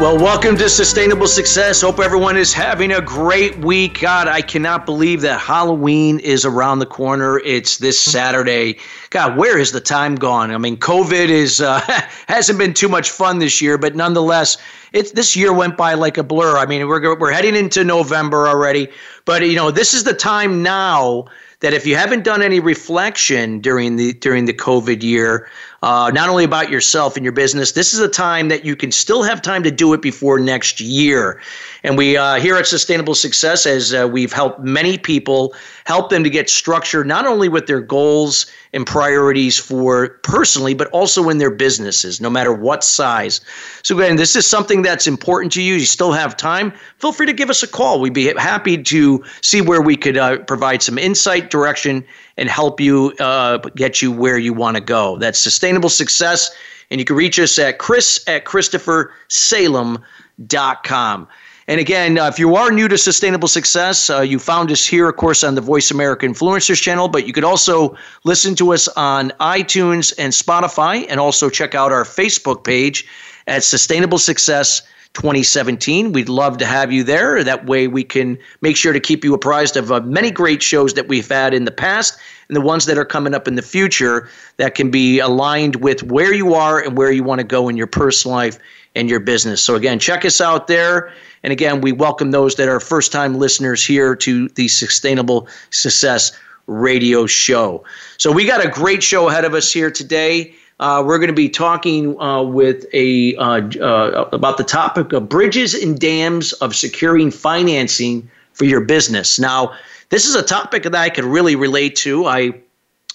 Well, welcome to Sustainable Success. Hope everyone is having a great week. God, I cannot believe that Halloween is around the corner. It's this Saturday. God, where has the time gone? I mean, COVID is uh, hasn't been too much fun this year, but nonetheless, it's this year went by like a blur. I mean, we're we're heading into November already, but you know, this is the time now that if you haven't done any reflection during the during the COVID year, uh, not only about yourself and your business. This is a time that you can still have time to do it before next year. And we uh, here at Sustainable Success, as uh, we've helped many people, help them to get structured not only with their goals and priorities for personally, but also in their businesses, no matter what size. So again, this is something that's important to you. You still have time. Feel free to give us a call. We'd be happy to see where we could uh, provide some insight, direction, and help you uh, get you where you want to go. That's sustainable success. And you can reach us at chris at christophersalem.com. And again, uh, if you are new to sustainable success, uh, you found us here, of course, on the Voice America Influencers channel, but you could also listen to us on iTunes and Spotify, and also check out our Facebook page at Sustainable Success 2017. We'd love to have you there. That way, we can make sure to keep you apprised of uh, many great shows that we've had in the past and the ones that are coming up in the future that can be aligned with where you are and where you want to go in your personal life and your business. So, again, check us out there. And again, we welcome those that are first time listeners here to the Sustainable Success radio show. So, we got a great show ahead of us here today. Uh, we're going to be talking uh, with a uh, uh, about the topic of bridges and dams of securing financing for your business. Now, this is a topic that I could really relate to. I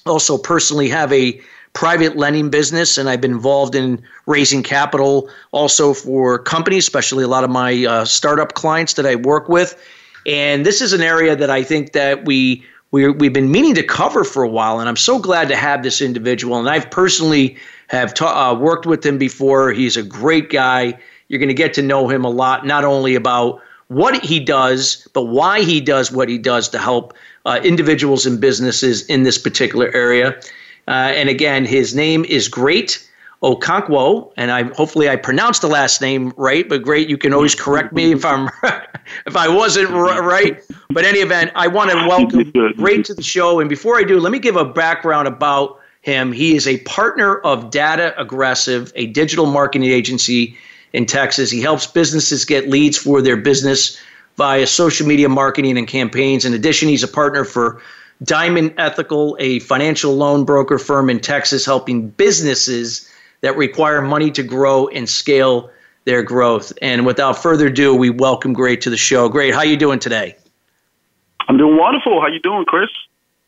also personally have a private lending business, and I've been involved in raising capital also for companies, especially a lot of my uh, startup clients that I work with. And this is an area that I think that we we we've been meaning to cover for a while, and I'm so glad to have this individual. And I've personally have ta- uh, worked with him before. He's a great guy. You're going to get to know him a lot, not only about what he does, but why he does what he does to help uh, individuals and businesses in this particular area. Uh, and again, his name is Great. Okonkwo, and I hopefully I pronounced the last name right. But great, you can always correct me if I'm if I wasn't right. But any event, I want to welcome Great to the show. And before I do, let me give a background about him. He is a partner of Data Aggressive, a digital marketing agency in Texas. He helps businesses get leads for their business via social media marketing and campaigns. In addition, he's a partner for Diamond Ethical, a financial loan broker firm in Texas, helping businesses that require money to grow and scale their growth. And without further ado, we welcome Great to the show. Great, how you doing today? I'm doing wonderful. How you doing, Chris?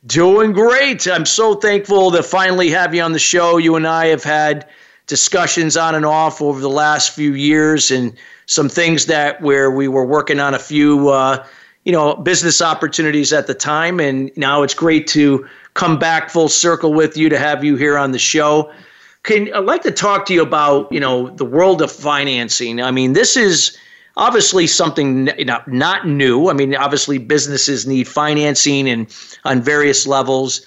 Doing great. I'm so thankful to finally have you on the show. You and I have had discussions on and off over the last few years, and some things that where we were working on a few, uh, you know, business opportunities at the time, and now it's great to come back full circle with you to have you here on the show. Can I'd like to talk to you about you know the world of financing. I mean, this is obviously something not, not new. I mean, obviously businesses need financing and on various levels,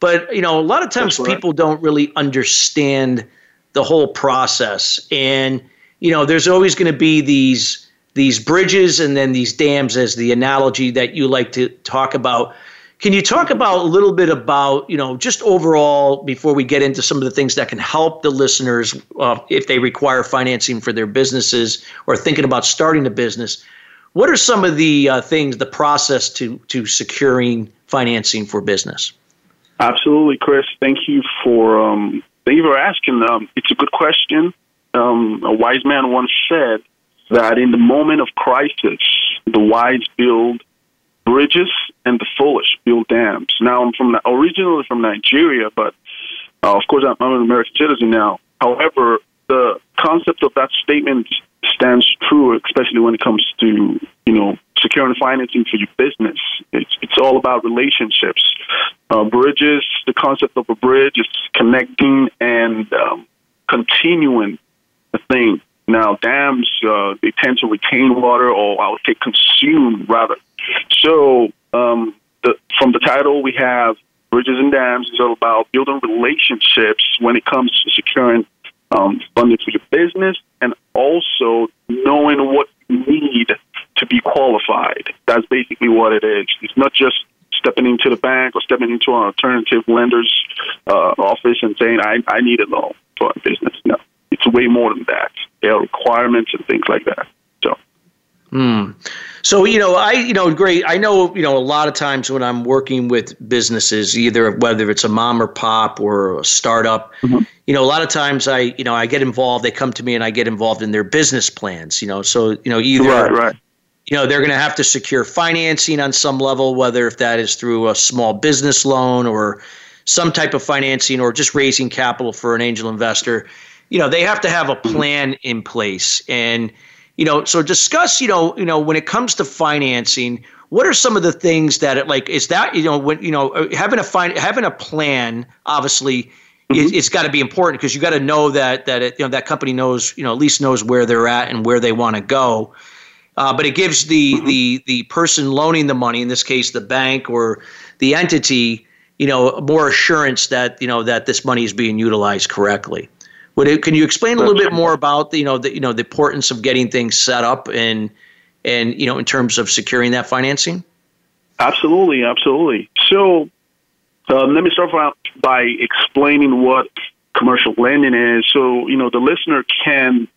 but you know a lot of times right. people don't really understand the whole process, and you know there's always going to be these these bridges and then these dams as the analogy that you like to talk about can you talk about a little bit about, you know, just overall before we get into some of the things that can help the listeners uh, if they require financing for their businesses or thinking about starting a business? What are some of the uh, things, the process to to securing financing for business? Absolutely, Chris. Thank you for um, thank you for asking. Um, it's a good question. Um, a wise man once said that in the moment of crisis, the wise build bridges and the foolish build dams. Now, I'm from originally from Nigeria, but uh, of course, I'm, I'm an American citizen now. However, the concept of that statement stands true, especially when it comes to you know securing financing for your business. It's, it's all about relationships. Uh, bridges, the concept of a bridge is connecting and um, continuing the thing. Now, dams, uh, they tend to retain water, or I would say consume, rather. So, um, the, from the title, we have Bridges and Dams is all about building relationships when it comes to securing um, funding for your business and also knowing what you need to be qualified. That's basically what it is. It's not just stepping into the bank or stepping into an alternative lender's uh, office and saying, I, I need a loan for a business. No, it's way more than that. Requirements and things like that. So. Hmm. So you know, I you know, great. I know you know a lot of times when I'm working with businesses, either whether it's a mom or pop or a startup, mm-hmm. you know, a lot of times I you know I get involved. They come to me and I get involved in their business plans. You know, so you know either right, right you know they're going to have to secure financing on some level whether if that is through a small business loan or some type of financing or just raising capital for an angel investor you know they have to have a plan in place and you know so discuss you know you know when it comes to financing what are some of the things that it like is that you know when you know uh, having a fin- having a plan obviously mm-hmm. it, has got to be important because you got to know that that it, you know that company knows you know at least knows where they're at and where they want to go uh, but it gives the, mm-hmm. the the person loaning the money, in this case the bank or the entity, you know, more assurance that you know that this money is being utilized correctly. Would it, can you explain a little bit more about the, you know the you know the importance of getting things set up and and you know in terms of securing that financing? Absolutely, absolutely. So um, let me start by explaining what commercial lending is, so you know the listener can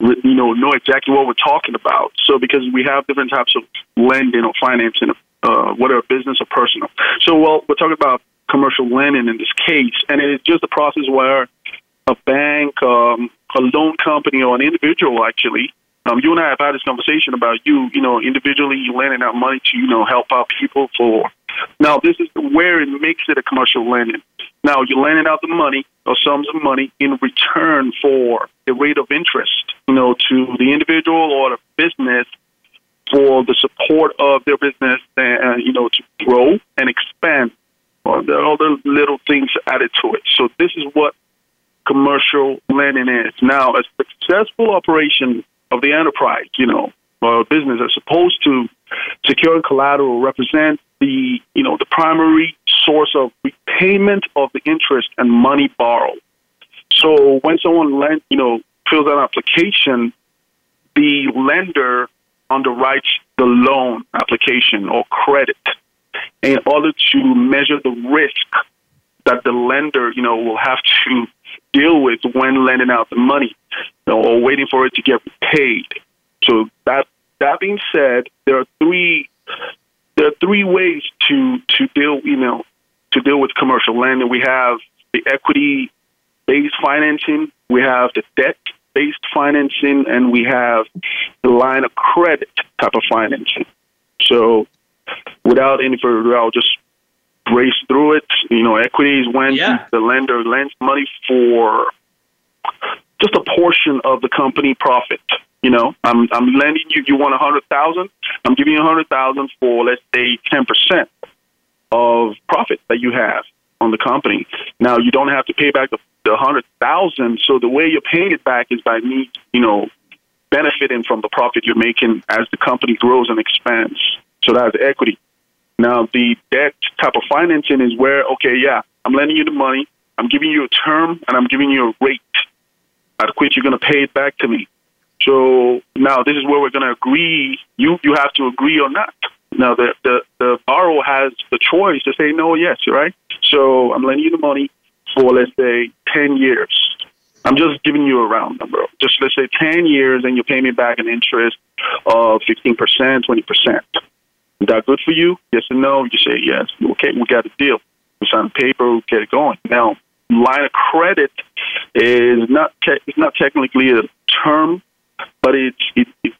you know know exactly what we're talking about. So because we have different types of lending or financing, uh, whether business or personal. So well, we're talking about commercial lending in this case, and it's just a process where a bank, um, a loan company, or an individual actually. Um, you and I have had this conversation about you, you know, individually lending out money to, you know, help out people for. Now, this is where it makes it a commercial lending. Now, you're lending out the money or sums of money in return for a rate of interest, you know, to the individual or the business for the support of their business and, you know, to grow and expand. There are other little things added to it. So this is what commercial lending is. Now, a successful operation of the enterprise, you know, or business as opposed to securing collateral represents the, you know, the primary source of repayment of the interest and money borrowed. So when someone lend, you know, fills out an application, the lender underwrites the loan application or credit in order to measure the risk that the lender, you know, will have to deal with when lending out the money or waiting for it to get paid. So that that being said, there are three there are three ways to to deal, you know, to deal with commercial lending. We have the equity based financing, we have the debt based financing, and we have the line of credit type of financing. So, without any further ado, I'll just race through it. You know, equities is when yeah. the lender lends money for just a portion of the company profit. You know, I'm I'm lending you. You want a hundred thousand? I'm giving you a hundred thousand for let's say ten percent of profit that you have on the company. Now you don't have to pay back the, the hundred thousand. So the way you're paying it back is by me, you know, benefiting from the profit you're making as the company grows and expands. So that's equity. Now the debt type of financing is where okay, yeah, I'm lending you the money, I'm giving you a term, and I'm giving you a rate at which you're going to pay it back to me. So now this is where we're going to agree. You you have to agree or not. Now, the, the, the borrower has the choice to say no, yes, right? So I'm lending you the money for, let's say, 10 years. I'm just giving you a round number. Just let's say 10 years and you pay me back an interest of 15%, 20%. Is that good for you? Yes or no? You say yes. Okay, we got a deal. We sign a paper, we get it going. Now, line of credit is not te- it's not technically a term, but it's it, it's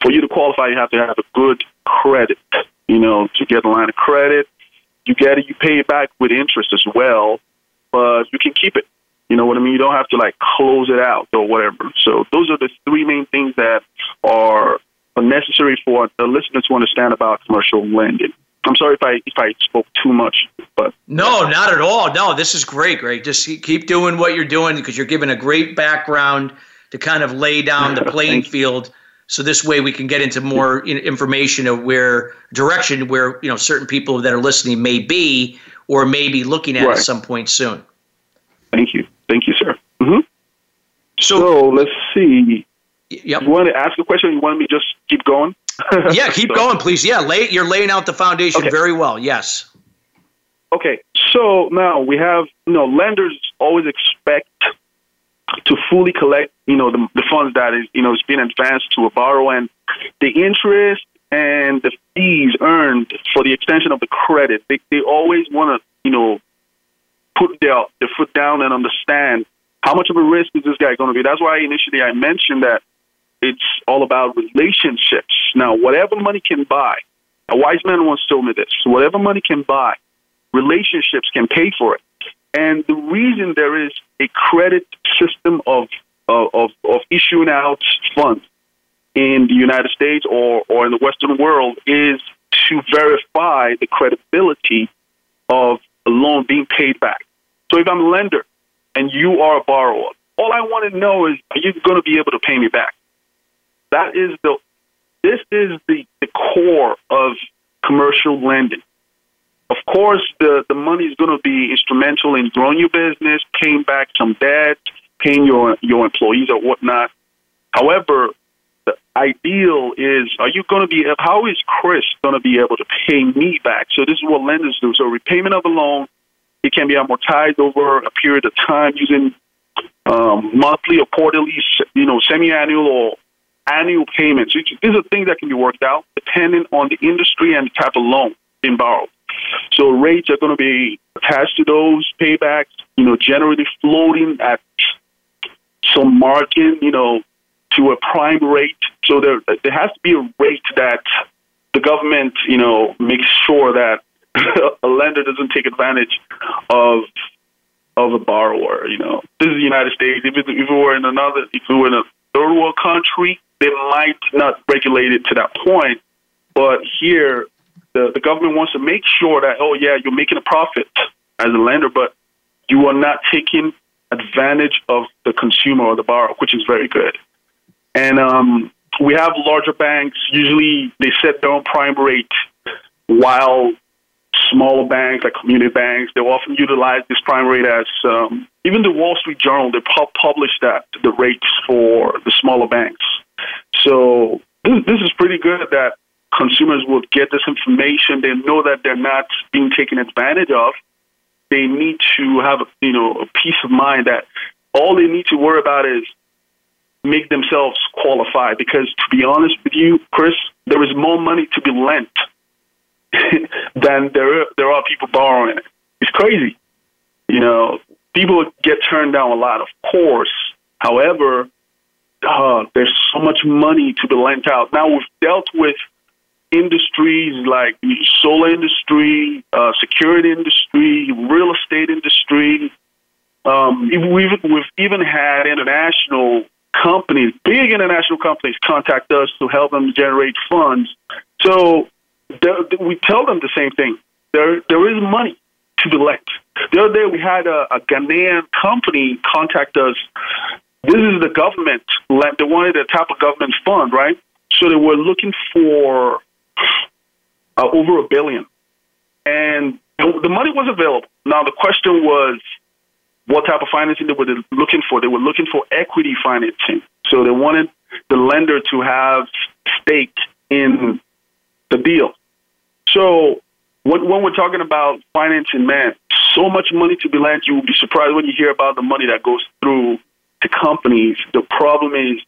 for you to qualify. You have to have a good credit, you know, to get a line of credit. You get it, you pay it back with interest as well, but you can keep it. You know what I mean? You don't have to like close it out or whatever. So those are the three main things that are necessary necessary for the listeners to understand about commercial lending. I'm sorry if I if I spoke too much, but no, not at all. No, this is great, Greg. Just keep doing what you're doing because you're giving a great background to kind of lay down the playing field. So this way we can get into more information of where direction where you know certain people that are listening may be or may be looking at right. at some point soon. Thank you, thank you, sir. Mm-hmm. So, so, let's see. Yep. You want to ask a question? you want me to just keep going? yeah, keep so. going, please. Yeah, lay, you're laying out the foundation okay. very well. Yes. Okay, so now we have you know lenders always expect to fully collect you know the, the funds that is you know is being advanced to a borrower and the interest and the fees earned for the extension of the credit. They they always want to you know put their their foot down and understand how much of a risk is this guy going to be. That's why initially I mentioned that it's all about relationships. Now, whatever money can buy, a wise man once told me this whatever money can buy, relationships can pay for it. And the reason there is a credit system of, of, of issuing out funds in the United States or, or in the Western world is to verify the credibility of a loan being paid back. So if I'm a lender and you are a borrower, all I want to know is are you going to be able to pay me back? That is the this is the, the core of commercial lending. Of course, the, the money is going to be instrumental in growing your business, paying back some debt, paying your, your employees or whatnot. However, the ideal is are you going to be, how is Chris going to be able to pay me back? So, this is what lenders do. So, repayment of a loan, it can be amortized over a period of time using um, monthly or quarterly, you know, semi annual or annual payments. These are things that can be worked out depending on the industry and the type of loan being borrowed. So rates are going to be attached to those paybacks, you know, generally floating at some margin, you know, to a prime rate. So there, there has to be a rate that the government, you know, makes sure that a lender doesn't take advantage of of a borrower. You know, this is the United States. If it, if were in another, if we were in a third world country, they might not regulate it to that point. But here, the, the government wants to make sure that, oh, yeah, you're making a profit as a lender, but you are not taking advantage of the consumer or the borrower, which is very good. And um, we have larger banks, usually they set their own prime rate, while smaller banks like community banks, they often utilize this prime rate as um, even the Wall Street Journal, they pu- publish that the rates for the smaller banks. So this, this is pretty good that consumers will get this information. They know that they're not being taken advantage of. They need to have, you know, a peace of mind that all they need to worry about is make themselves qualify. Because to be honest with you, Chris, there is more money to be lent than there there are people borrowing it. It's crazy. You know, people get turned down a lot, of course. However, uh, there's so much money to be lent out. Now we've dealt with industries like the solar industry, uh, security industry, real estate industry. Um, we've, we've even had international companies, big international companies, contact us to help them generate funds. So we tell them the same thing. There, there is money to be lent. The other day, we had a, a Ghanaian company contact us this is the government. They wanted a type of government fund, right? So they were looking for uh, over a billion, and the money was available. Now the question was, what type of financing they were looking for? They were looking for equity financing. So they wanted the lender to have stake in the deal. So when, when we're talking about financing, man, so much money to be lent, you will be surprised when you hear about the money that goes through to companies. The problem is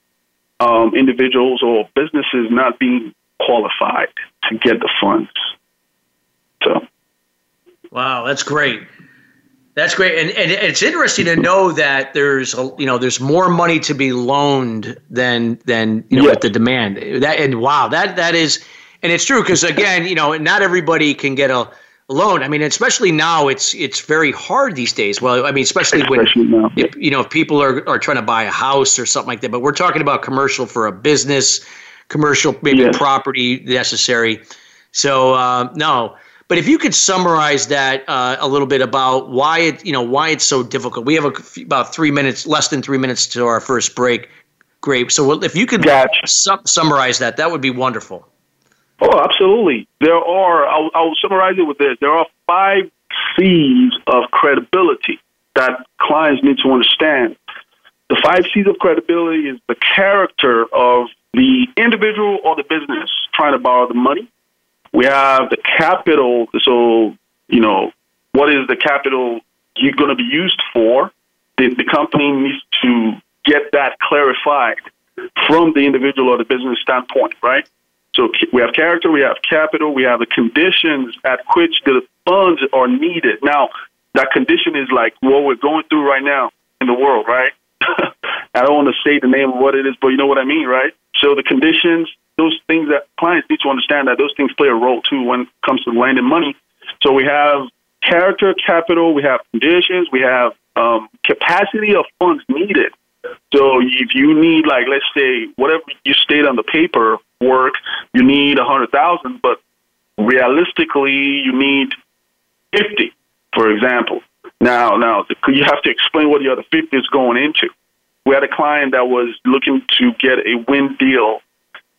um, individuals or businesses not being qualified to get the funds. So, wow, that's great. That's great, and, and it's interesting to know that there's a, you know there's more money to be loaned than than you know yeah. with the demand. That and wow, that that is, and it's true because again, you know, not everybody can get a alone. I mean, especially now, it's it's very hard these days. Well, I mean, especially, when if, you know if people are are trying to buy a house or something like that. But we're talking about commercial for a business, commercial maybe yes. property necessary. So uh, no, but if you could summarize that uh, a little bit about why it you know why it's so difficult. We have a, about three minutes, less than three minutes to our first break. Great. So if you could gotcha. su- summarize that, that would be wonderful. Oh, absolutely. There are. I'll, I'll summarize it with this. There are five C's of credibility that clients need to understand. The five C's of credibility is the character of the individual or the business trying to borrow the money. We have the capital. So, you know, what is the capital you're going to be used for? The, the company needs to get that clarified from the individual or the business standpoint, right? So we have character, we have capital, we have the conditions at which the funds are needed. Now, that condition is like what we're going through right now in the world, right? I don't want to say the name of what it is, but you know what I mean, right? So the conditions, those things that clients need to understand that those things play a role too when it comes to lending money. So we have character, capital, we have conditions, we have um, capacity of funds needed. So if you need, like, let's say, whatever you state on the paper work, you need a hundred thousand, but realistically, you need fifty, for example. Now, now you have to explain what the other fifty is going into. We had a client that was looking to get a wind deal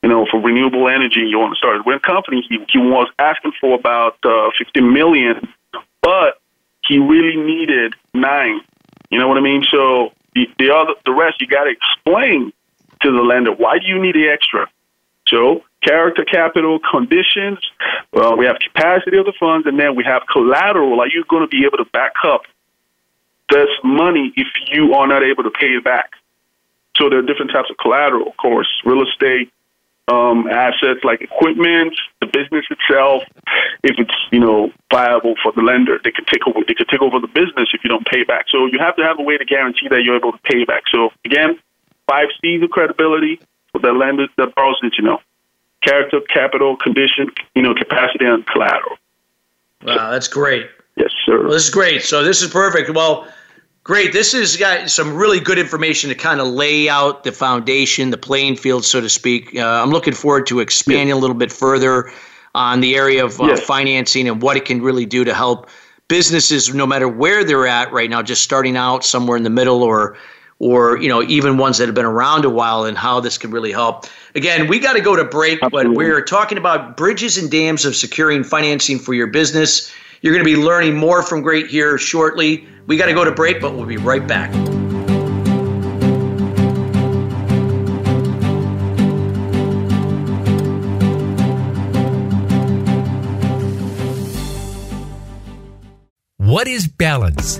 you know, for renewable energy, you want to start a wind company. He, he was asking for about uh, 50 million, but he really needed nine. You know what I mean? So the, the other, the rest, you got to explain to the lender why do you need the extra. So character, capital, conditions. Well, we have capacity of the funds, and then we have collateral. Are you going to be able to back up this money if you are not able to pay it back? So there are different types of collateral, of course, real estate, um, assets like equipment, the business itself. If it's you know viable for the lender, they could take over. They could take over the business if you don't pay back. So you have to have a way to guarantee that you're able to pay back. So again, five C's of credibility the lender that borrows that you know: character, capital, condition, you know, capacity, and collateral. Wow, that's great. Yes, sir. Well, this is great. So this is perfect. Well Great. This has got some really good information to kind of lay out the foundation, the playing field, so to speak. Uh, I'm looking forward to expanding yes. a little bit further on the area of uh, yes. financing and what it can really do to help businesses, no matter where they're at right now, just starting out somewhere in the middle or or you know even ones that have been around a while and how this can really help again we got to go to break Absolutely. but we're talking about bridges and dams of securing financing for your business you're going to be learning more from Great here shortly. We got to go to break, but we'll be right back. What is balance?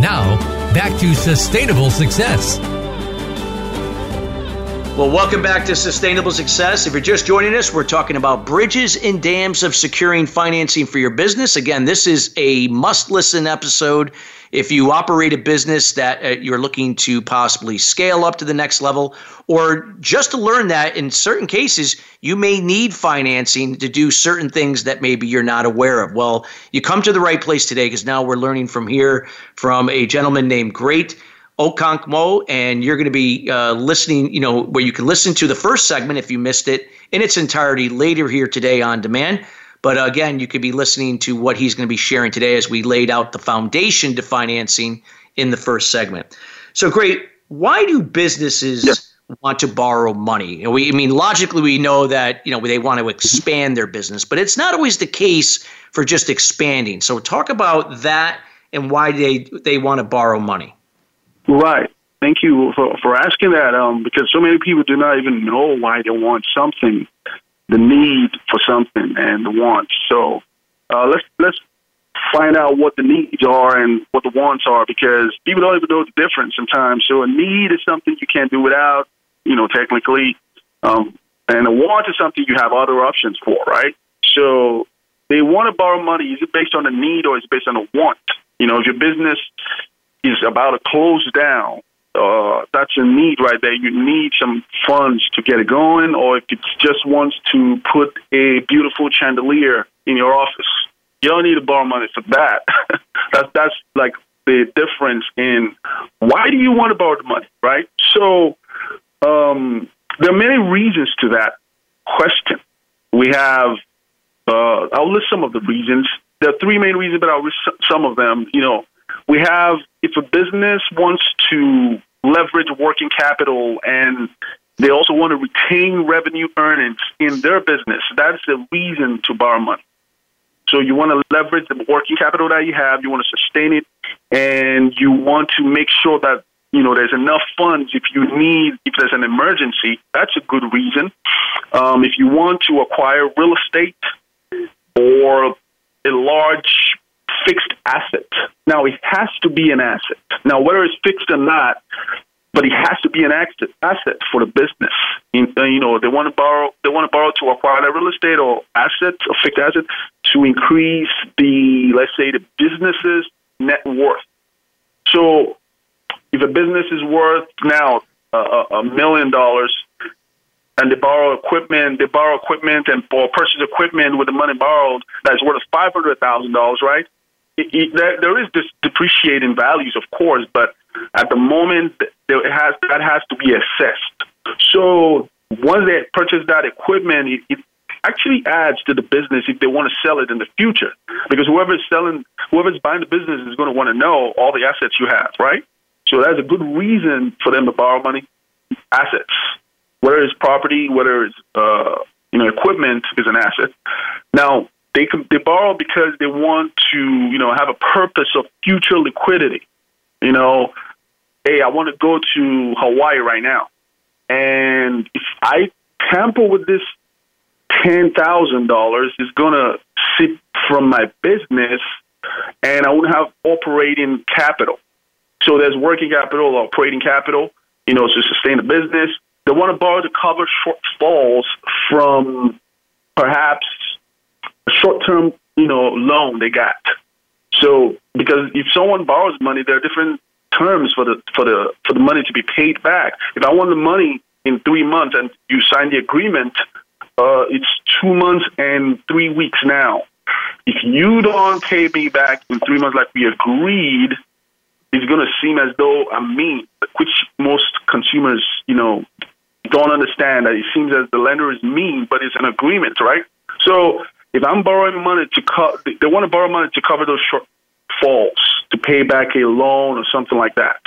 Now, back to sustainable success. Well, welcome back to Sustainable Success. If you're just joining us, we're talking about bridges and dams of securing financing for your business. Again, this is a must listen episode. If you operate a business that uh, you're looking to possibly scale up to the next level, or just to learn that in certain cases, you may need financing to do certain things that maybe you're not aware of. Well, you come to the right place today because now we're learning from here from a gentleman named Great. Okonkwo, and you're going to be uh, listening, you know, where you can listen to the first segment if you missed it in its entirety later here today on demand. But again, you could be listening to what he's going to be sharing today as we laid out the foundation to financing in the first segment. So, great. Why do businesses yeah. want to borrow money? We, I mean, logically, we know that you know they want to expand their business, but it's not always the case for just expanding. So, talk about that and why they they want to borrow money. Right. Thank you for, for asking that um, because so many people do not even know why they want something, the need for something and the wants. So uh, let's let's find out what the needs are and what the wants are because people don't even know the difference sometimes. So a need is something you can't do without, you know, technically, um, and a want is something you have other options for, right? So they want to borrow money. Is it based on a need or is it based on a want? You know, if your business is about to close down, uh, that's a need right there. You need some funds to get it going, or if it just wants to put a beautiful chandelier in your office, you don't need to borrow money for that. that's that's like the difference in why do you want to borrow the money, right? So um, there are many reasons to that question. We have uh, I'll list some of the reasons. There are three main reasons, but I'll list some of them. You know, we have if a business wants to leverage working capital and they also want to retain revenue earnings in their business, that's the reason to borrow money. So you want to leverage the working capital that you have, you want to sustain it, and you want to make sure that you know there's enough funds if you need if there's an emergency. That's a good reason. Um, if you want to acquire real estate or a large fixed asset. Now, it has to be an asset. Now, whether it's fixed or not, but it has to be an asset for the business. Uh, you know, they want to borrow. They want to borrow to acquire that real estate or asset, or fixed asset, to increase the let's say the business's net worth. So, if a business is worth now uh, a million dollars, and they borrow equipment, they borrow equipment and or purchase equipment with the money borrowed that's worth five hundred thousand dollars, right? It, there, there is this depreciating values, of course, but at the moment, there has that has to be assessed. So once they purchase that equipment, it, it actually adds to the business if they want to sell it in the future, because whoever's selling, whoever's buying the business is going to want to know all the assets you have, right? So that's a good reason for them to borrow money, assets, whether it's property, whether it's uh, you know equipment is an asset. Now they can, they borrow because they want to, you know, have a purpose of future liquidity. You know, hey, I want to go to Hawaii right now, and if I tamper with this ten thousand dollars, going to sit from my business, and I won't have operating capital. So there's working capital, operating capital, you know, to sustain the business. They want to borrow to cover shortfalls from perhaps short term, you know, loan they got. So because if someone borrows money, there are different terms for the for the for the money to be paid back. If I want the money in three months and you sign the agreement, uh, it's two months and three weeks now. If you don't pay me back in three months like we agreed, it's going to seem as though I'm mean, which most consumers, you know, don't understand. That it seems as the lender is mean, but it's an agreement, right? So if I'm borrowing money to co- they want to borrow money to cover those shortfalls, to pay back a loan or something like that,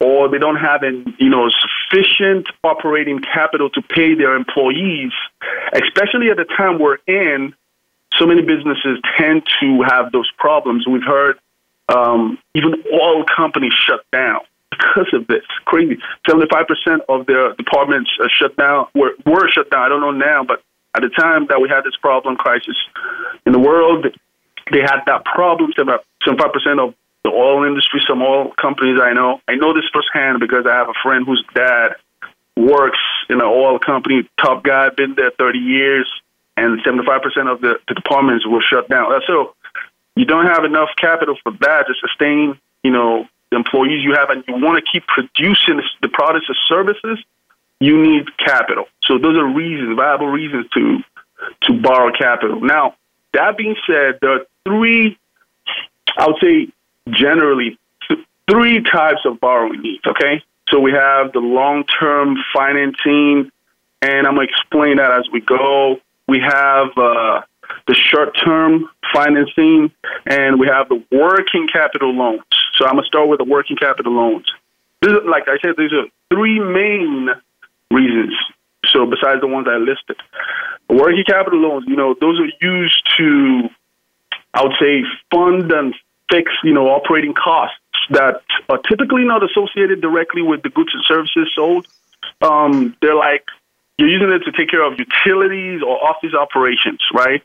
or they don't have an you know sufficient operating capital to pay their employees, especially at the time we're in. So many businesses tend to have those problems. We've heard um, even oil companies shut down because of this. Crazy. 75% of their departments shut down, were, were shut down. I don't know now, but at the time that we had this problem crisis in the world, they had that problem. About 75% of the oil industry, some oil companies I know, I know this firsthand because I have a friend whose dad works in an oil company, top guy, been there 30 years, and 75% of the, the departments were shut down. Uh, so you don't have enough capital for that to sustain, you know, the employees you have, and you want to keep producing the products or services, you need capital. So those are reasons, viable reasons to to borrow capital. Now, that being said, there are three, I would say, generally three types of borrowing needs. Okay, so we have the long-term financing, and I'm gonna explain that as we go. We have uh, the short-term financing, and we have the working capital loans. So I'm gonna start with the working capital loans. This is, like I said, these are three main reasons. So besides the ones I listed, working capital loans, you know, those are used to, I would say, fund and fix, you know, operating costs that are typically not associated directly with the goods and services sold. Um, they're like you're using it to take care of utilities or office operations, right?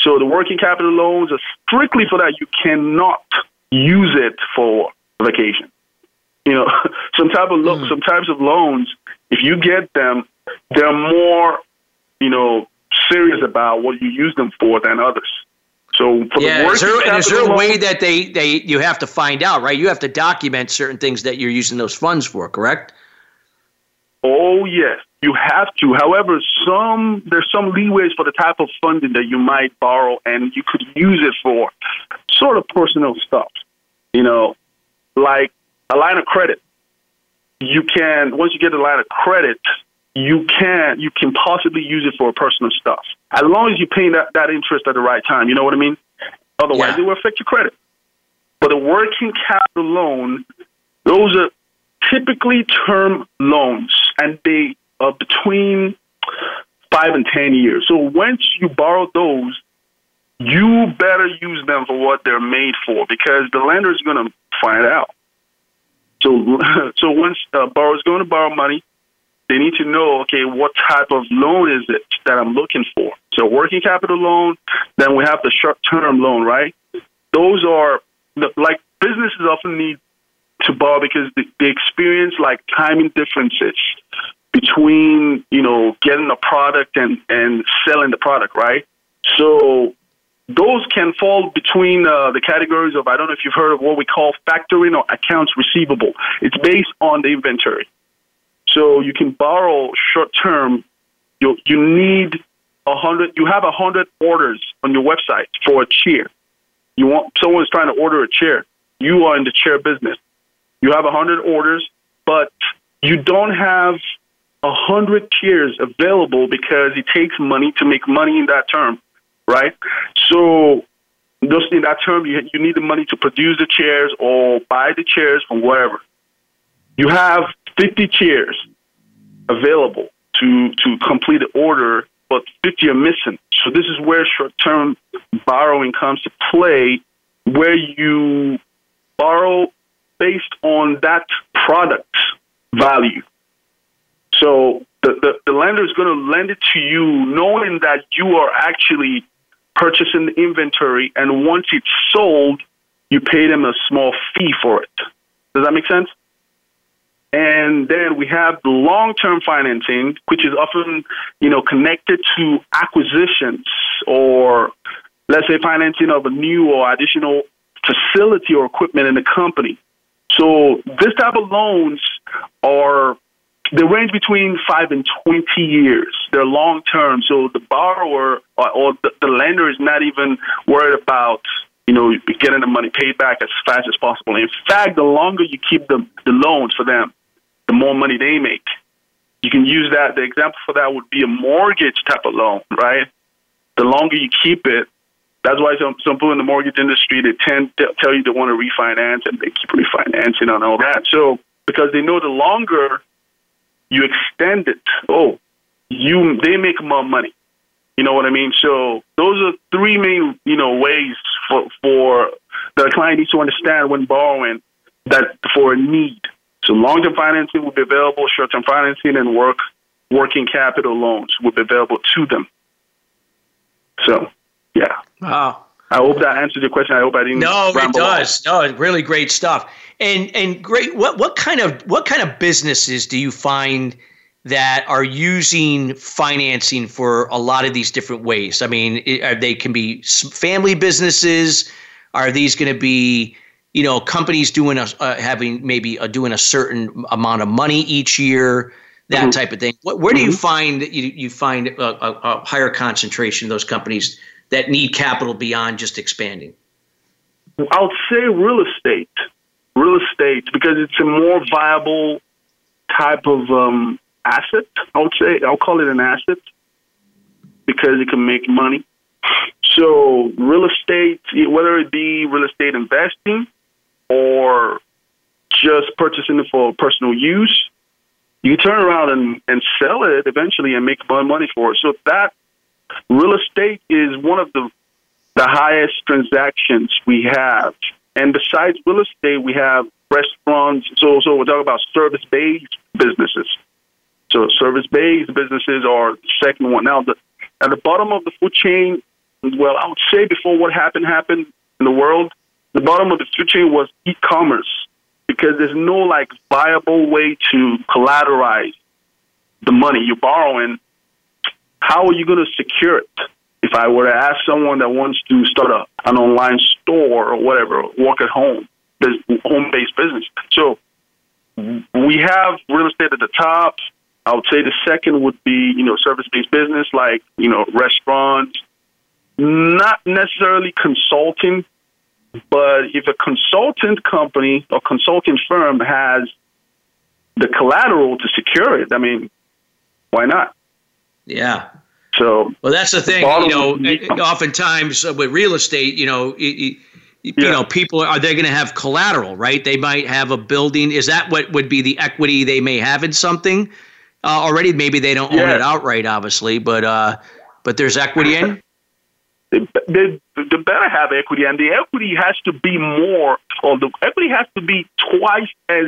So the working capital loans are strictly for that. You cannot use it for vacation. You know, some type of lo- mm. some types of loans, if you get them, they're more, you know, serious about what you use them for than others. So for yeah, the is there, is there a way that they, they you have to find out, right? You have to document certain things that you're using those funds for, correct? Oh yes, you have to. However, some there's some leeways for the type of funding that you might borrow, and you could use it for sort of personal stuff. You know, like a line of credit. You can once you get a line of credit, you can you can possibly use it for personal stuff as long as you're paying that, that interest at the right time. You know what I mean? Otherwise, yeah. it will affect your credit. But the working capital loan, those are typically term loans, and they are between five and ten years. So once you borrow those, you better use them for what they're made for because the lender is going to find out. So, so once uh, a borrower is going to borrow money, they need to know, okay, what type of loan is it that I'm looking for? So working capital loan, then we have the short term loan, right? Those are the, like businesses often need to borrow because they, they experience like timing differences between, you know, getting a product and, and selling the product, right? So those can fall between uh, the categories of I don't know if you've heard of what we call factoring or accounts receivable. It's based on the inventory. So you can borrow short term. You you need a hundred. You have a hundred orders on your website for a chair. You want someone's trying to order a chair. You are in the chair business. You have a hundred orders, but you don't have a hundred chairs available because it takes money to make money in that term, right? So just in that term, you, you need the money to produce the chairs or buy the chairs from wherever. You have 50 chairs available to, to complete the order, but 50 are missing. So this is where short-term borrowing comes to play, where you borrow based on that product's value. So the, the, the lender is going to lend it to you knowing that you are actually purchasing the inventory, and once it's sold, you pay them a small fee for it. Does that make sense? And then we have the long-term financing, which is often, you know, connected to acquisitions or let's say financing of a new or additional facility or equipment in the company. So this type of loans are they range between five and twenty years. They're long term, so the borrower or, or the, the lender is not even worried about you know getting the money paid back as fast as possible. In fact, the longer you keep the the loans for them, the more money they make. You can use that. The example for that would be a mortgage type of loan, right? The longer you keep it, that's why some, some people in the mortgage industry they tend to tell you they want to refinance and they keep refinancing and all that. So because they know the longer you extend it, oh, you they make more money. You know what I mean? So those are three main you know ways for for the client needs to understand when borrowing that for a need. So long-term financing will be available, short-term financing and work working capital loans will be available to them. So, yeah. Wow. I hope that answered your question. I hope I didn't. No, it does. No, really great stuff. And and great. What what kind of what kind of businesses do you find that are using financing for a lot of these different ways? I mean, it, they can be family businesses. Are these going to be you know companies doing a uh, having maybe a, doing a certain amount of money each year? That mm-hmm. type of thing. Where, where do you mm-hmm. find that you, you find a, a, a higher concentration of those companies that need capital beyond just expanding? I would say real estate, real estate, because it's a more viable type of um, asset. I would say I'll call it an asset because it can make money. So real estate, whether it be real estate investing or just purchasing it for personal use, you turn around and, and sell it eventually and make more money for it. So that real estate is one of the the highest transactions we have. And besides real estate, we have restaurants. So, so we're talking about service based businesses. So, service based businesses are the second one. Now, the, at the bottom of the food chain, well, I would say before what happened happened in the world, the bottom of the food chain was e commerce because there's no like viable way to collateralize the money you're borrowing. How are you going to secure it? if I were to ask someone that wants to start a, an online store or whatever, work at home, this home based business. So we have real estate at the top. I would say the second would be, you know, service based business like, you know, restaurants, not necessarily consulting, but if a consultant company or consulting firm has the collateral to secure it, I mean, why not? Yeah, so, well, that's the thing. You know, oftentimes with real estate, you know, you, you yeah. know, people are they going to have collateral, right? They might have a building. Is that what would be the equity they may have in something uh, already? Maybe they don't yeah. own it outright, obviously, but uh, but there's equity in. They, they, they better have equity, and the equity has to be more, or the equity has to be twice as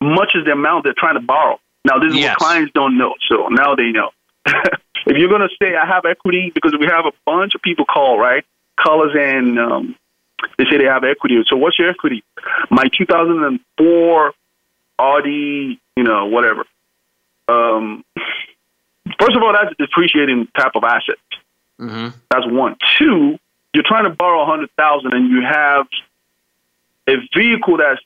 much as the amount they're trying to borrow. Now, this is yes. what clients don't know, so now they know. if you're going to say I have equity, because we have a bunch of people call, right? Callers and um, they say they have equity. So what's your equity? My 2004 Audi, you know, whatever. Um, first of all, that's a depreciating type of asset. Mm-hmm. That's one. Two, you're trying to borrow a hundred thousand, and you have a vehicle that's,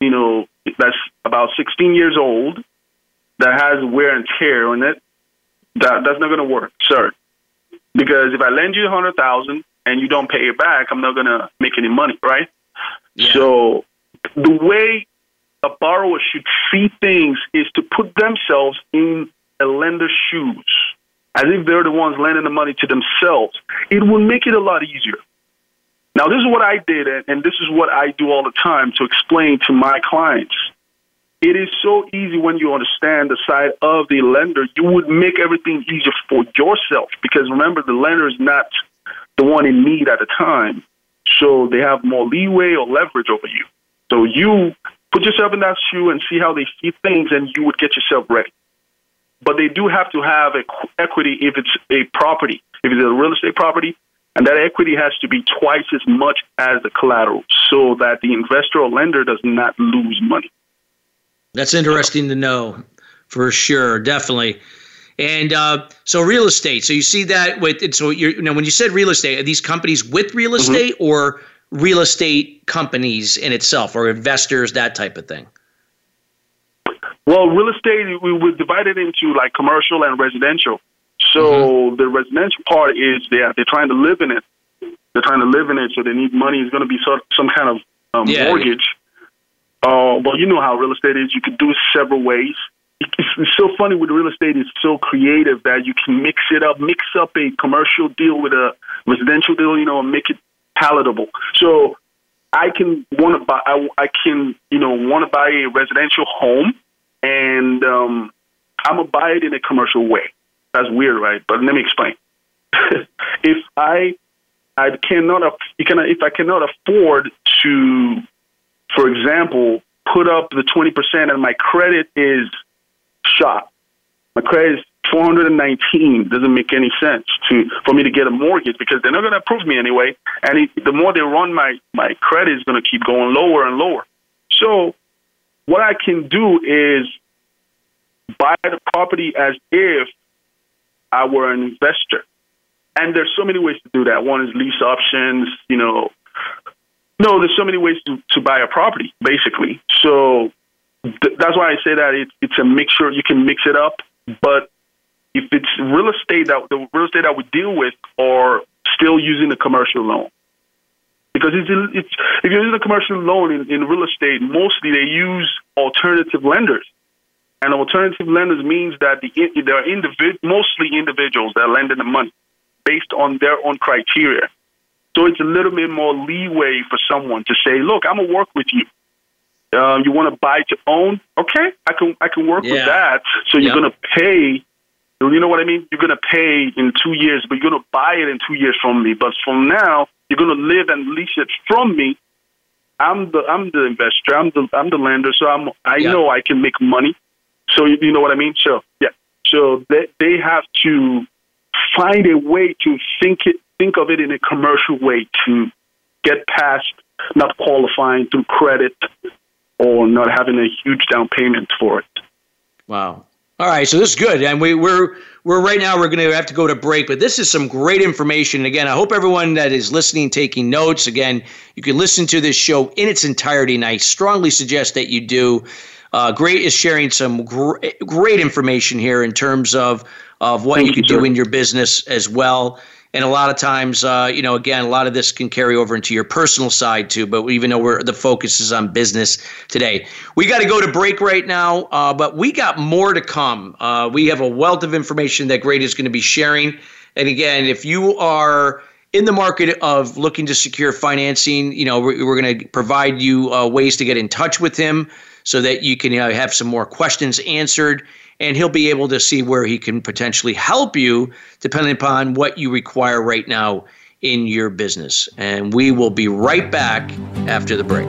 you know, that's about 16 years old, that has wear and tear on it, that that's not going to work, sir. Because if I lend you a hundred thousand and you don't pay it back, I'm not going to make any money, right? Yeah. So the way a borrower should see things is to put themselves in a lender's shoes, as if they're the ones lending the money to themselves. It will make it a lot easier. Now, this is what I did, and this is what I do all the time to explain to my clients it is so easy when you understand the side of the lender. You would make everything easier for yourself because remember, the lender is not the one in need at the time. So they have more leeway or leverage over you. So you put yourself in that shoe and see how they see things, and you would get yourself ready. But they do have to have equity if it's a property, if it's a real estate property, and that equity has to be twice as much as the collateral so that the investor or lender does not lose money. That's interesting to know for sure, definitely. And uh, so real estate. So you see that with so you know when you said real estate, are these companies with real mm-hmm. estate mm-hmm. or real estate companies in itself or investors that type of thing? Well, real estate we would divide it into like commercial and residential. So mm-hmm. the residential part is they're they're trying to live in it. They're trying to live in it, so they need money. It's going to be some some kind of um, yeah, mortgage. Uh, well, you know how real estate is. You can do it several ways. It's, it's so funny with real estate. It's so creative that you can mix it up, mix up a commercial deal with a residential deal, you know, and make it palatable. So I can want to buy. I, I can, you know, want to buy a residential home, and um, I'm gonna buy it in a commercial way. That's weird, right? But let me explain. if I I cannot, if I cannot afford to for example, put up the 20% and my credit is shot. My credit is 419 doesn't make any sense to for me to get a mortgage because they're not going to approve me anyway. And it, the more they run my my credit is going to keep going lower and lower. So what I can do is buy the property as if I were an investor. And there's so many ways to do that. One is lease options, you know. No, there's so many ways to, to buy a property, basically. So th- that's why I say that it, it's a mixture. You can mix it up, but if it's real estate that the real estate that we deal with are still using the commercial loan, because it's, it's if you're using a commercial loan in, in real estate, mostly they use alternative lenders. And alternative lenders means that the, there are individ, mostly individuals that are lending the money based on their own criteria. So it's a little bit more leeway for someone to say, "Look, I'm gonna work with you. Uh, you want to buy to own? Okay, I can I can work yeah. with that. So you're yep. gonna pay. You know what I mean? You're gonna pay in two years, but you're gonna buy it in two years from me. But from now, you're gonna live and lease it from me. I'm the I'm the investor. I'm the I'm the lender. So I'm I yep. know I can make money. So you, you know what I mean? So yeah. So they they have to find a way to think it think of it in a commercial way to get past not qualifying through credit or not having a huge down payment for it. Wow. All right, so this is good, and we, we're we're right now we're going to have to go to break, but this is some great information. And again, I hope everyone that is listening taking notes. Again, you can listen to this show in its entirety, and I strongly suggest that you do. Uh, great is sharing some gr- great information here in terms of of what Thank you can do in your business as well. And a lot of times, uh, you know, again, a lot of this can carry over into your personal side too. But even though we're the focus is on business today, we got to go to break right now. Uh, but we got more to come. Uh, we have a wealth of information that Great is going to be sharing. And again, if you are in the market of looking to secure financing, you know, we're, we're going to provide you uh, ways to get in touch with him so that you can know, have some more questions answered and he'll be able to see where he can potentially help you depending upon what you require right now in your business. And we will be right back after the break.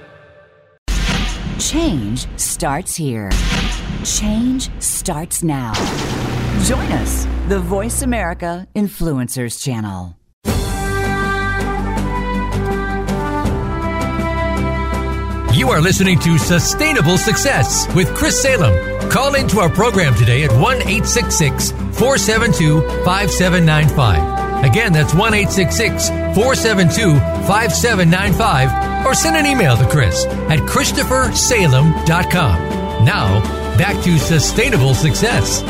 Change starts here. Change starts now. Join us, the Voice America Influencers Channel. You are listening to Sustainable Success with Chris Salem. Call into our program today at 1 866 472 5795. Again, that's 1 866 472 5795 or send an email to Chris at ChristopherSalem.com. Now, back to sustainable success.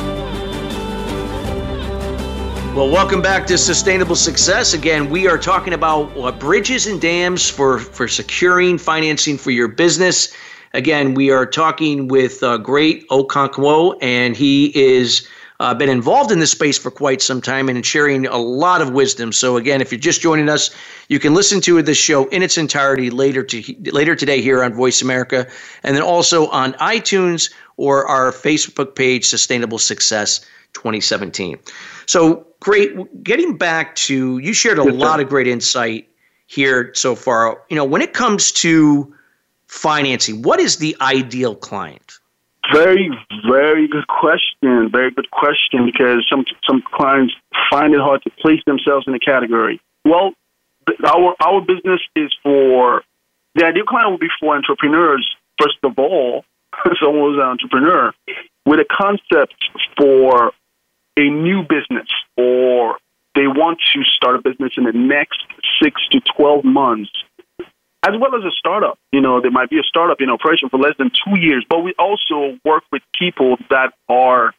Well, welcome back to Sustainable Success. Again, we are talking about uh, bridges and dams for, for securing financing for your business. Again, we are talking with uh, Great Okonkwo, and he is uh, been involved in this space for quite some time and sharing a lot of wisdom. So again, if you're just joining us, you can listen to this show in its entirety later to later today here on Voice America, and then also on iTunes or our Facebook page, Sustainable Success 2017. So great. Getting back to you shared a lot of great insight here so far. You know, when it comes to financing, what is the ideal client? Very, very good question. Very good question because some some clients find it hard to place themselves in a category. Well, our our business is for the ideal client would be for entrepreneurs first of all, someone who's an entrepreneur with a concept for a new business or they want to start a business in the next six to 12 months, as well as a startup. You know, there might be a startup in operation for less than two years, but we also work with people that are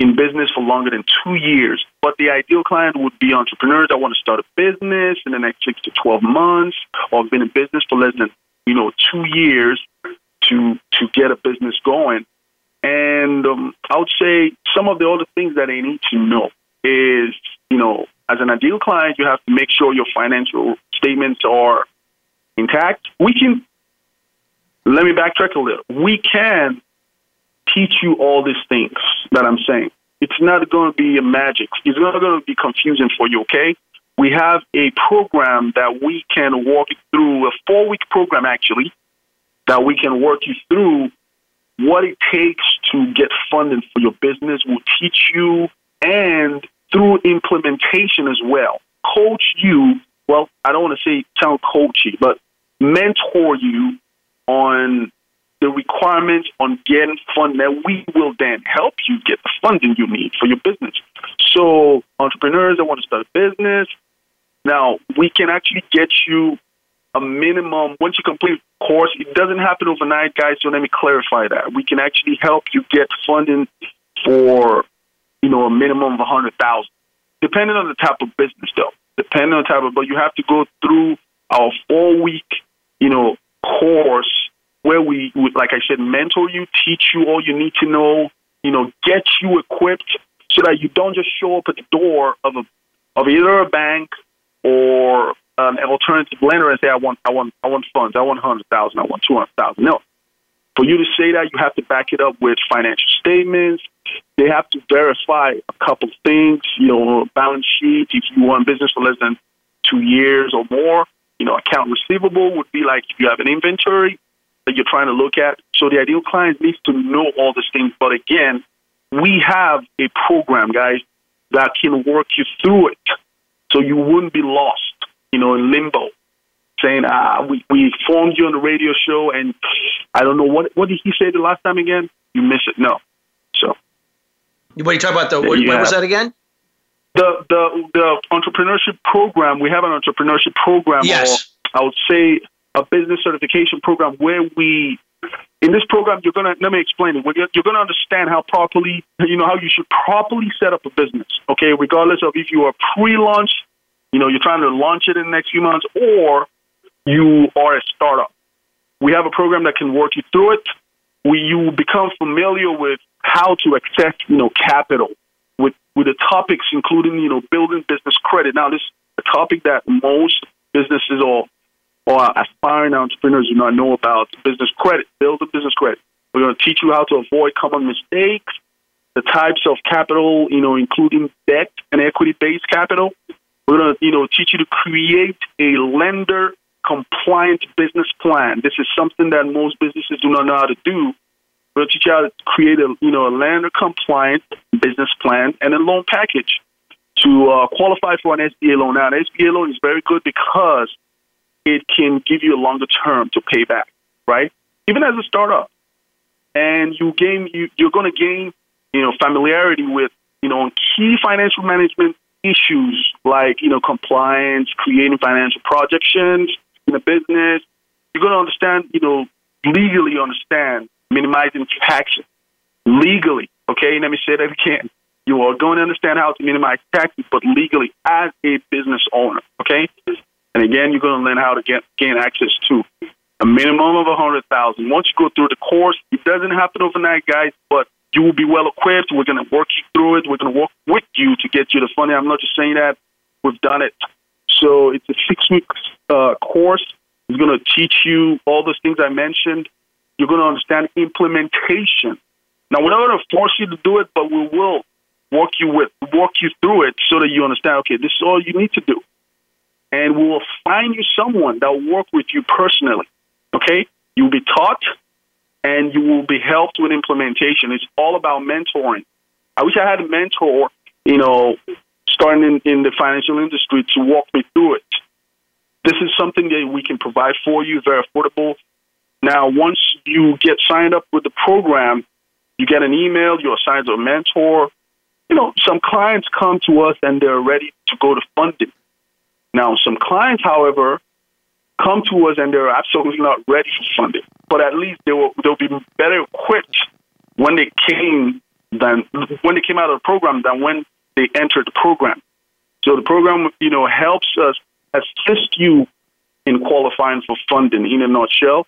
in business for longer than two years. But the ideal client would be entrepreneurs that want to start a business in the next six to 12 months or have been in business for less than, you know, two years to, to get a business going. And um, I would say some of the other things that they need to know is, you know, as an ideal client, you have to make sure your financial statements are intact. We can, let me backtrack a little. We can teach you all these things that I'm saying. It's not going to be a magic. It's not going to be confusing for you, okay? We have a program that we can walk through, a four week program actually, that we can work you through what it takes to get funding for your business. We'll teach you and through implementation as well, coach you. Well, I don't want to say sound coachy, but mentor you on the requirements on getting funding that we will then help you get the funding you need for your business. So, entrepreneurs that want to start a business, now we can actually get you a minimum once you complete course. It doesn't happen overnight, guys. So let me clarify that we can actually help you get funding for you know a minimum of a hundred thousand, depending on the type of business, though. Depending on the type of, but you have to go through our four week you know course where we would, like I said, mentor you, teach you all you need to know, you know, get you equipped so that you don't just show up at the door of a of either a bank or um, an alternative lender and say, I want, I want, I want funds, I want hundred thousand, I want two hundred thousand. No, for you to say that, you have to back it up with financial statements. They have to verify a couple things, you know, balance sheet. If you want business for less than two years or more, you know, account receivable would be like if you have an inventory, that you're trying to look at. So the ideal client needs to know all these things. But again, we have a program, guys, that can work you through it so you wouldn't be lost, you know, in limbo. Saying, ah, we, we informed you on the radio show and I don't know what what did he say the last time again? You miss it. No. So what are you talking about though? What, what was that again? The the the entrepreneurship program. We have an entrepreneurship program. Yes. Or I would say a business certification program where we in this program you're gonna let me explain it you're, you're gonna understand how properly you know how you should properly set up a business okay regardless of if you are pre-launch you know you're trying to launch it in the next few months or you are a startup we have a program that can work you through it we you become familiar with how to access you know capital with with the topics including you know building business credit now this is a topic that most businesses or or aspiring entrepreneurs do not know about business credit, build a business credit. We're going to teach you how to avoid common mistakes, the types of capital, you know, including debt and equity-based capital. We're going to, you know, teach you to create a lender compliant business plan. This is something that most businesses do not know how to do. Going teach you how to create a, you know, a lender compliant business plan and a loan package to uh, qualify for an SBA loan. Now, an SBA loan is very good because it can give you a longer term to pay back, right? Even as a startup. And you gain you, you're gonna gain, you know, familiarity with, you know, key financial management issues like, you know, compliance, creating financial projections in a business. You're gonna understand, you know, legally understand minimizing taxes. Legally. Okay, let me say that again. You are going to understand how to minimize taxes, but legally as a business owner. Okay, and again, you're going to learn how to get gain access to a minimum of a hundred thousand. Once you go through the course, it doesn't happen overnight, guys, but you will be well equipped. We're going to work you through it. We're going to work with you to get you the funding. I'm not just saying that. We've done it. So it's a six week uh, course. It's going to teach you all those things I mentioned. You're going to understand implementation. Now, we're not going to force you to do it, but we will walk you with walk you through it so that you understand. Okay, this is all you need to do and we will find you someone that will work with you personally. Okay? You'll be taught and you will be helped with implementation. It's all about mentoring. I wish I had a mentor, you know, starting in, in the financial industry to walk me through it. This is something that we can provide for you, very affordable. Now, once you get signed up with the program, you get an email, you're assigned to a mentor, you know, some clients come to us and they're ready to go to funding. Now, some clients, however, come to us and they're absolutely not ready for funding, but at least they will they'll be better equipped when they came than when they came out of the program than when they entered the program. So the program, you know, helps us assist you in qualifying for funding in a nutshell.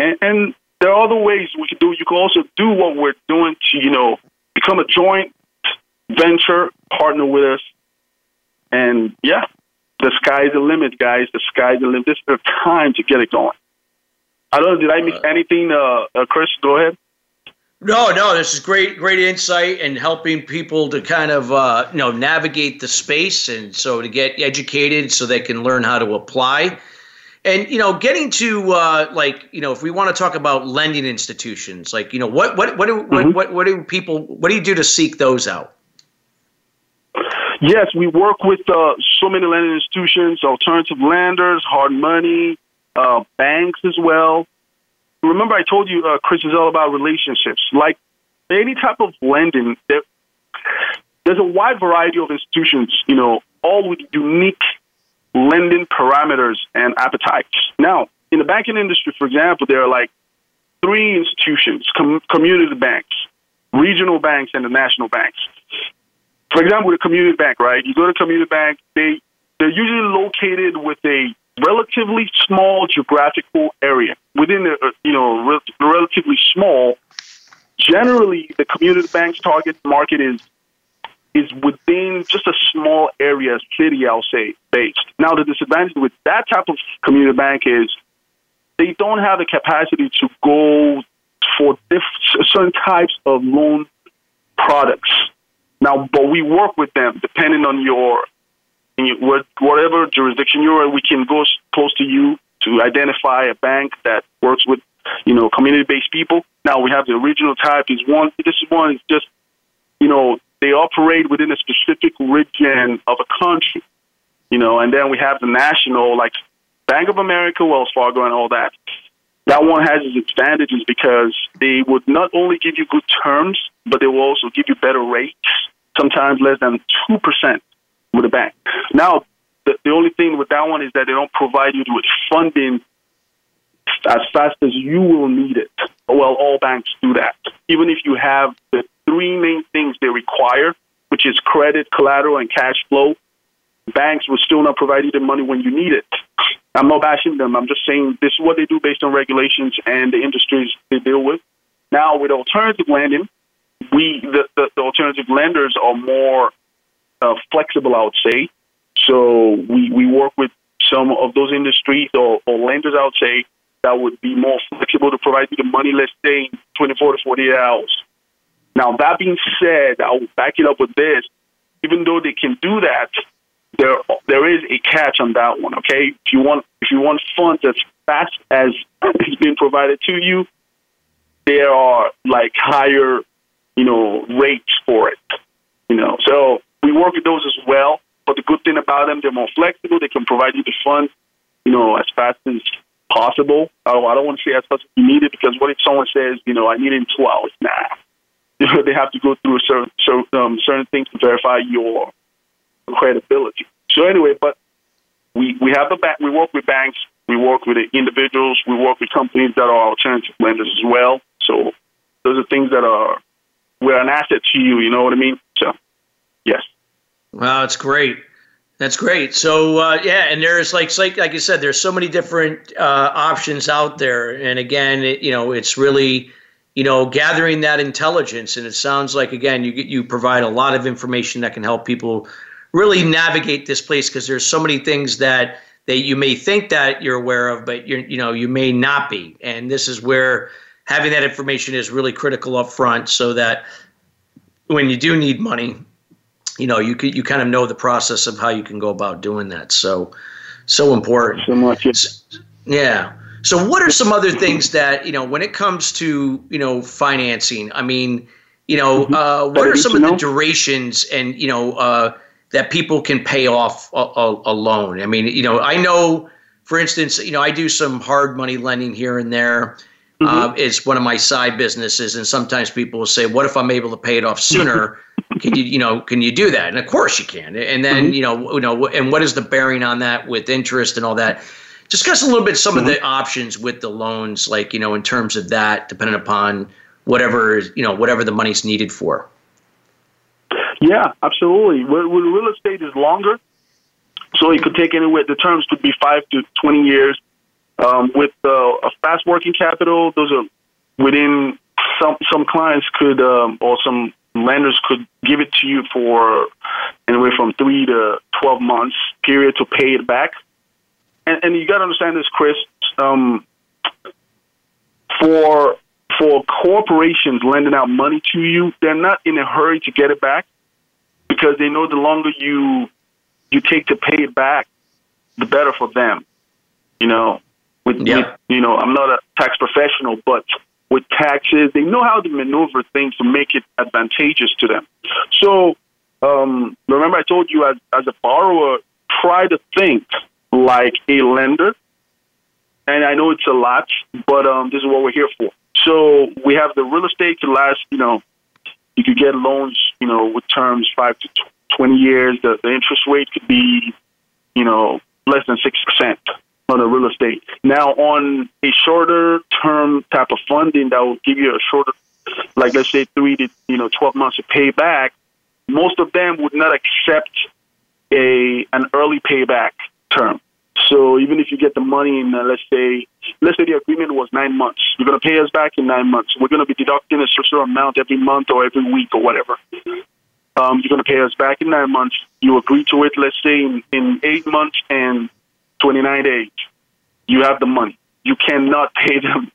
And, and there are other ways we can do. You can also do what we're doing to, you know, become a joint venture partner with us. And yeah, the sky's the limit, guys. The sky's the limit. This is the time to get it going. I don't know. Did I miss anything, uh, uh, Chris? Go ahead. No, no, this is great, great insight and helping people to kind of uh, you know navigate the space and so to get educated so they can learn how to apply. And you know, getting to uh, like you know, if we want to talk about lending institutions, like you know, what what what do mm-hmm. what, what what do people what do you do to seek those out? Yes, we work with uh, so many lending institutions, alternative lenders, hard money, uh, banks as well remember I told you, uh, Chris, is all about relationships. Like any type of lending, there, there's a wide variety of institutions, you know, all with unique lending parameters and appetites. Now, in the banking industry, for example, there are like three institutions com- community banks, regional banks, and the national banks. For example, the community bank, right? You go to community bank, they, they're usually located with a relatively small geographical area within the uh, you know re- relatively small. Generally, the community bank's target market is is within just a small area, city, I'll say, based. Now, the disadvantage with that type of community bank is they don't have the capacity to go for diff- certain types of loan products. Now, but we work with them depending on your whatever jurisdiction you're in, we can go close to you to identify a bank that works with, you know, community-based people. Now we have the original type. Is one. This one is just, you know, they operate within a specific region of a country, you know, and then we have the national, like Bank of America, Wells Fargo, and all that. That one has its advantages because they would not only give you good terms, but they will also give you better rates, sometimes less than two percent with a bank. Now, the, the only thing with that one is that they don't provide you with funding as fast as you will need it. Well, all banks do that. Even if you have the three main things they require, which is credit, collateral, and cash flow, banks will still not provide you the money when you need it. I'm not bashing them. I'm just saying this is what they do based on regulations and the industries they deal with. Now, with alternative lending, we the, the, the alternative lenders are more uh, flexible, I would say. So we, we work with some of those industries or, or lenders, I would say, that would be more flexible to provide you the money, let's say, 24 to 48 hours. Now, that being said, I'll back it up with this. Even though they can do that, there there is a catch on that one. Okay, if you want if you want funds as fast as is being provided to you, there are like higher, you know, rates for it. You know, so we work with those as well. But the good thing about them, they're more flexible. They can provide you the funds, you know, as fast as possible. I don't, I don't want to say as fast as you need it because what if someone says, you know, I need it in two hours? Nah. They have to go through certain, certain, um, certain things to verify your credibility. So anyway, but we, we have the bank, we work with banks, we work with individuals, we work with companies that are alternative lenders as well. So those are things that are, we're an asset to you, you know what I mean? So Yes. Wow, that's great. That's great. So uh, yeah, and there's like like like you said, there's so many different uh, options out there, and again, it, you know, it's really you know gathering that intelligence, and it sounds like again you you provide a lot of information that can help people really navigate this place because there's so many things that that you may think that you're aware of, but you you know you may not be, and this is where having that information is really critical up front, so that when you do need money you know you you kind of know the process of how you can go about doing that. So so important. So much. Yeah. So what are some other things that you know when it comes to you know financing? I mean, you know, mm-hmm. uh, what are some of the durations and you know uh, that people can pay off a, a, a loan? I mean, you know, I know, for instance, you know, I do some hard money lending here and there mm-hmm. uh, is one of my side businesses, and sometimes people will say, "What if I'm able to pay it off sooner?" can you, you know, can you do that? And of course you can. And then, mm-hmm. you know, you know, and what is the bearing on that with interest and all that? Discuss a little bit some mm-hmm. of the mm-hmm. options with the loans, like you know, in terms of that, depending upon whatever you know, whatever the money's needed for. Yeah, absolutely. With, with real estate is longer, so it could take anywhere. The terms could be five to twenty years. Um, with uh, a fast working capital, those are within some some clients could um, or some lenders could give it to you for anywhere from three to twelve months period to pay it back. And, and you got to understand this, Chris. Um, for for corporations lending out money to you, they're not in a hurry to get it back because they know the longer you you take to pay it back, the better for them. You know, with, yeah. with you know, I'm not a tax professional, but with taxes, they know how to maneuver things to make it advantageous to them. So um, remember, I told you as as a borrower, try to think like a lender. And I know it's a lot, but um, this is what we're here for. So we have the real estate to last, you know, you could get loans, you know, with terms five to 20 years. The, the interest rate could be, you know, less than 6% on a real estate. Now, on a shorter term type of funding that will give you a shorter, like let's say three to, you know, 12 months to pay back, most of them would not accept a an early payback term. So even if you get the money in, uh, let's say, let's say the agreement was nine months, you're going to pay us back in nine months. We're going to be deducting a certain amount every month or every week or whatever. Um, you're going to pay us back in nine months. You agree to it, let's say, in, in eight months and 29 days. You have the money. You cannot pay them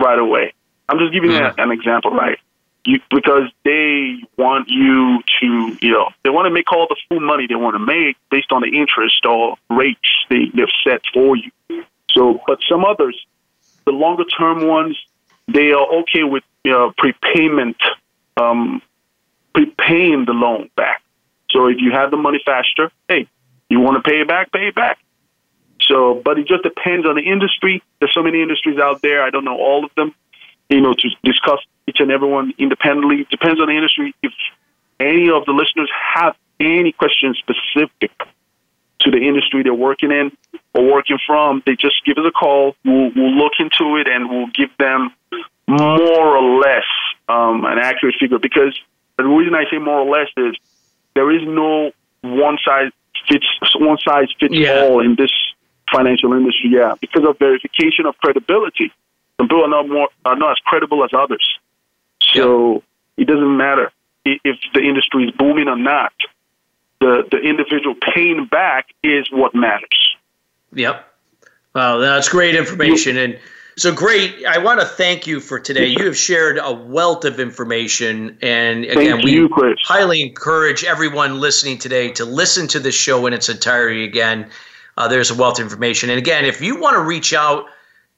right away. I'm just giving mm-hmm. you an example, right? You, because they want you to, you know, they want to make all the full money they want to make based on the interest or rates they, they've set for you. So, but some others, the longer term ones, they are okay with you know, prepayment, um, prepaying the loan back. So if you have the money faster, hey, you want to pay it back, pay it back. So, but it just depends on the industry. There's so many industries out there. I don't know all of them you know, to discuss each and every one independently. Depends on the industry. If any of the listeners have any questions specific to the industry they're working in or working from, they just give us a call. We'll, we'll look into it and we'll give them more or less um, an accurate figure. Because the reason I say more or less is there is no one size fits one size fits yeah. all in this financial industry. Yeah, because of verification of credibility. Some people are not more are not as credible as others. So it doesn't matter if the industry is booming or not. The the individual paying back is what matters. Yep. Well, that's great information and. So great. I want to thank you for today. You have shared a wealth of information. And again, we you, highly encourage everyone listening today to listen to this show in its entirety again. Uh, there's a wealth of information. And again, if you want to reach out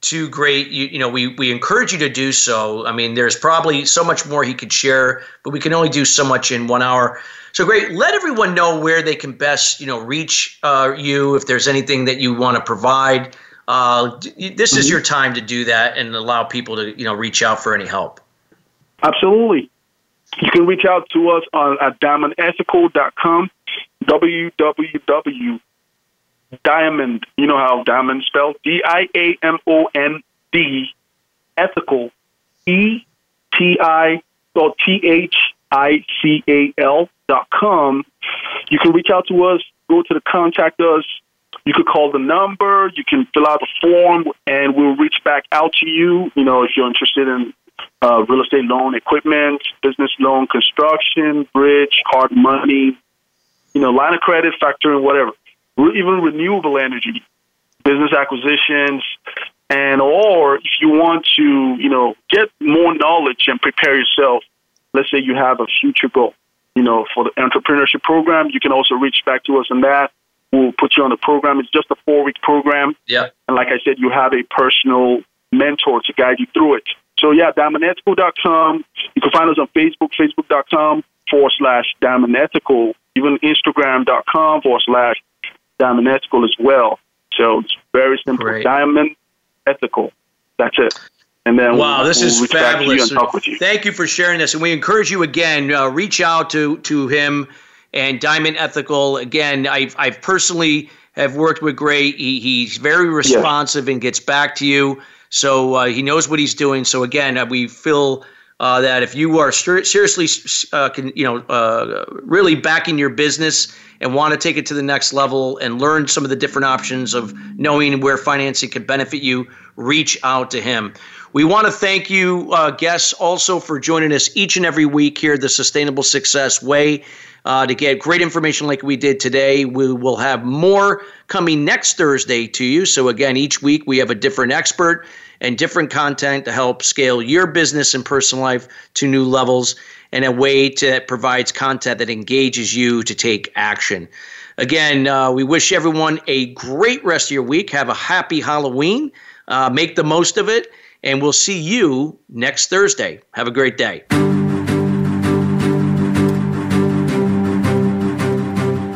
too great. You, you know, we, we encourage you to do so. I mean, there's probably so much more he could share, but we can only do so much in one hour. So great. Let everyone know where they can best, you know, reach uh, you if there's anything that you want to provide. Uh, this is your time to do that and allow people to, you know, reach out for any help. Absolutely. You can reach out to us on at diamondethical.com, www Diamond, you know how diamond spelled? D I A M O N D, ethical, E T I or T H I C A L dot com. You can reach out to us, go to the contact us. You could call the number, you can fill out the form, and we'll reach back out to you. You know, if you're interested in uh, real estate loan, equipment, business loan, construction, bridge, hard money, you know, line of credit, factoring, whatever even renewable energy, business acquisitions, and or if you want to, you know, get more knowledge and prepare yourself. Let's say you have a future goal, you know, for the entrepreneurship program. You can also reach back to us on that. We'll put you on the program. It's just a four week program. Yeah. And like I said, you have a personal mentor to guide you through it. So yeah, diamondethical.com. You can find us on Facebook, facebook.com forward slash diamondethical, even Instagram.com forward slash Diamond Ethical as well. So it's very simple. Great. Diamond Ethical. That's it. and then wow, we'll, this we'll is reach back to you fabulous. and talk with you. Thank you for sharing this, and we encourage you again. Uh, reach out to to him and Diamond Ethical. Again, I've I've personally have worked with Gray. He, he's very responsive and gets back to you, so uh, he knows what he's doing. So again, uh, we feel. Uh, that if you are ser- seriously, uh, can, you know, uh, really backing your business and want to take it to the next level and learn some of the different options of knowing where financing could benefit you, reach out to him. We want to thank you, uh, guests, also for joining us each and every week here the Sustainable Success Way. Uh, to get great information like we did today, we will have more coming next Thursday to you. So, again, each week we have a different expert and different content to help scale your business and personal life to new levels and a way that provides content that engages you to take action. Again, uh, we wish everyone a great rest of your week. Have a happy Halloween. Uh, make the most of it and we'll see you next Thursday. Have a great day.